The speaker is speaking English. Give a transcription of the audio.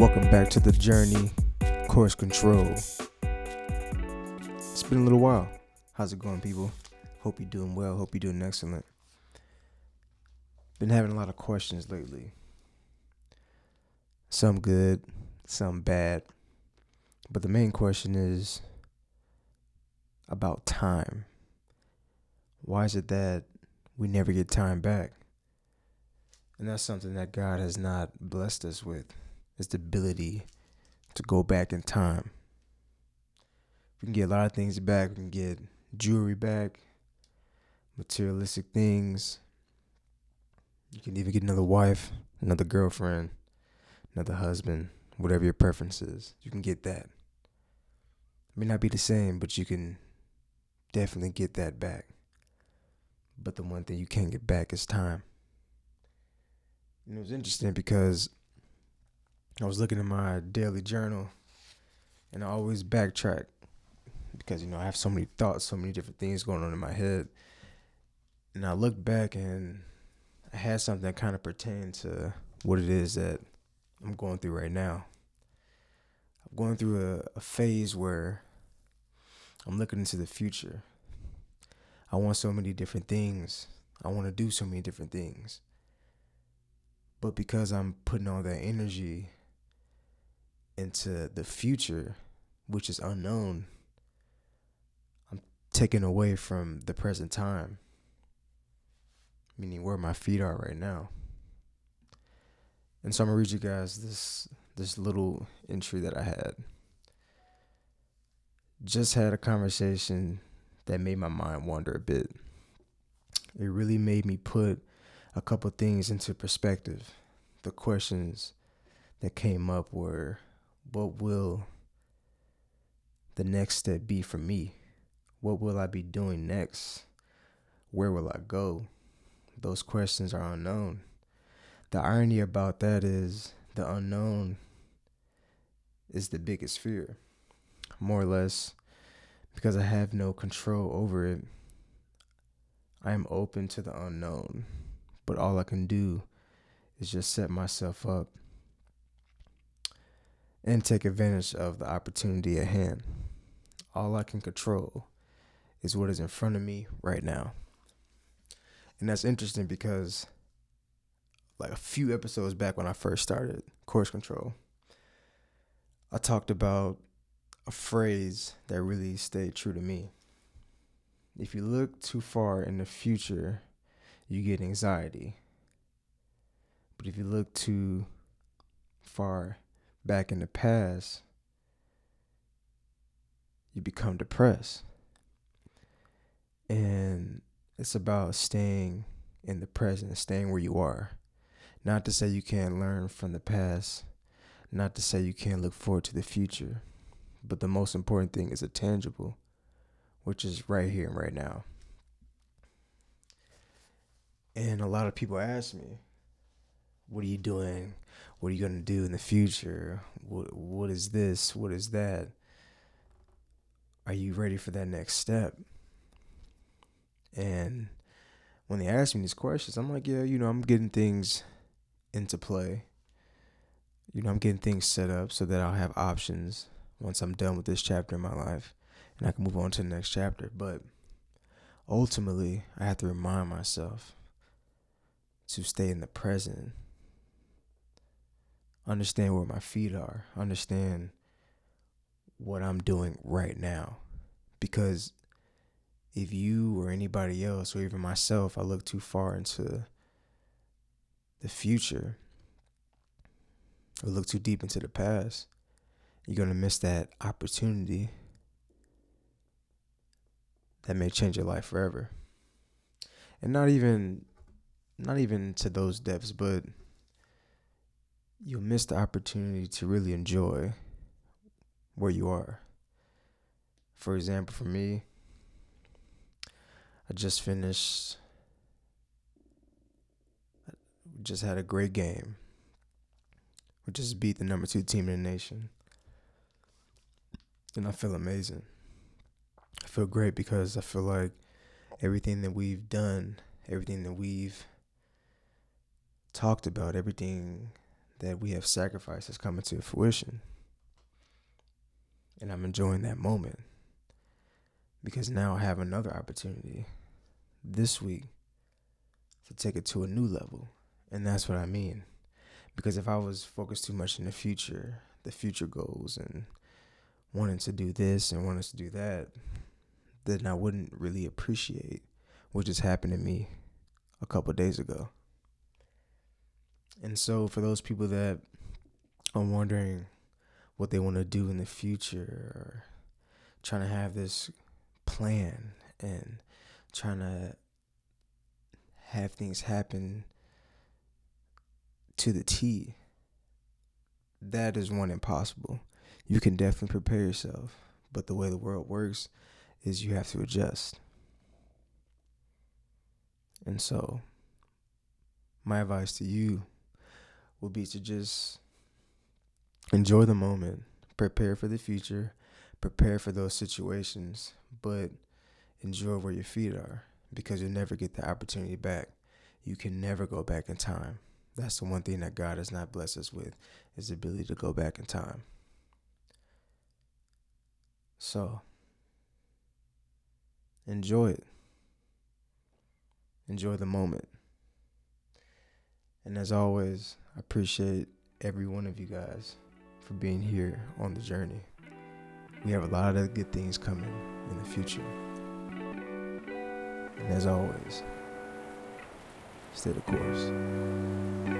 Welcome back to the journey, course control. It's been a little while. How's it going, people? Hope you're doing well. Hope you're doing excellent. Been having a lot of questions lately. Some good, some bad. But the main question is about time. Why is it that we never get time back? And that's something that God has not blessed us with is the ability to go back in time. We can get a lot of things back. We can get jewelry back, materialistic things. You can even get another wife, another girlfriend, another husband, whatever your preference is. You can get that. It may not be the same, but you can definitely get that back. But the one thing you can't get back is time. And it was interesting because I was looking at my daily journal and I always backtrack because, you know, I have so many thoughts, so many different things going on in my head. And I looked back and I had something that kind of pertained to what it is that I'm going through right now. I'm going through a, a phase where I'm looking into the future. I want so many different things. I want to do so many different things. But because I'm putting all that energy into the future, which is unknown, I'm taken away from the present time, meaning where my feet are right now. And so I'm gonna read you guys this this little entry that I had. Just had a conversation that made my mind wander a bit. It really made me put a couple things into perspective. The questions that came up were what will the next step be for me? What will I be doing next? Where will I go? Those questions are unknown. The irony about that is the unknown is the biggest fear, more or less, because I have no control over it. I am open to the unknown, but all I can do is just set myself up and take advantage of the opportunity at hand. All I can control is what is in front of me right now. And that's interesting because, like a few episodes back when I first started Course Control, I talked about a phrase that really stayed true to me. If you look too far in the future, you get anxiety. But if you look too far back in the past, you become depressed. And it's about staying in the present, staying where you are. Not to say you can't learn from the past, not to say you can't look forward to the future, but the most important thing is a tangible, which is right here and right now. And a lot of people ask me, what are you doing? What are you going to do in the future? What what is this? What is that? Are you ready for that next step? And when they ask me these questions, I'm like, yeah, you know, I'm getting things into play. You know, I'm getting things set up so that I'll have options once I'm done with this chapter in my life and I can move on to the next chapter. But ultimately, I have to remind myself to stay in the present understand where my feet are, understand what I'm doing right now. Because if you or anybody else, or even myself, I look too far into the future or look too deep into the past, you're going to miss that opportunity that may change your life forever. And not even not even to those depths, but you'll miss the opportunity to really enjoy where you are. For example, for me, I just finished, just had a great game. We just beat the number two team in the nation. And I feel amazing. I feel great because I feel like everything that we've done, everything that we've talked about, everything that we have sacrificed is coming to fruition. And I'm enjoying that moment because now I have another opportunity this week to take it to a new level. And that's what I mean. Because if I was focused too much in the future, the future goals, and wanting to do this and wanting to do that, then I wouldn't really appreciate what just happened to me a couple days ago. And so, for those people that are wondering what they want to do in the future or trying to have this plan and trying to have things happen to the T, that is one impossible. You can definitely prepare yourself, but the way the world works is you have to adjust. And so, my advice to you would be to just enjoy the moment, prepare for the future, prepare for those situations, but enjoy where your feet are because you'll never get the opportunity back. You can never go back in time. That's the one thing that God has not blessed us with is the ability to go back in time. So enjoy it. Enjoy the moment. And as always, I appreciate every one of you guys for being here on the journey. We have a lot of good things coming in the future. And as always, stay the course.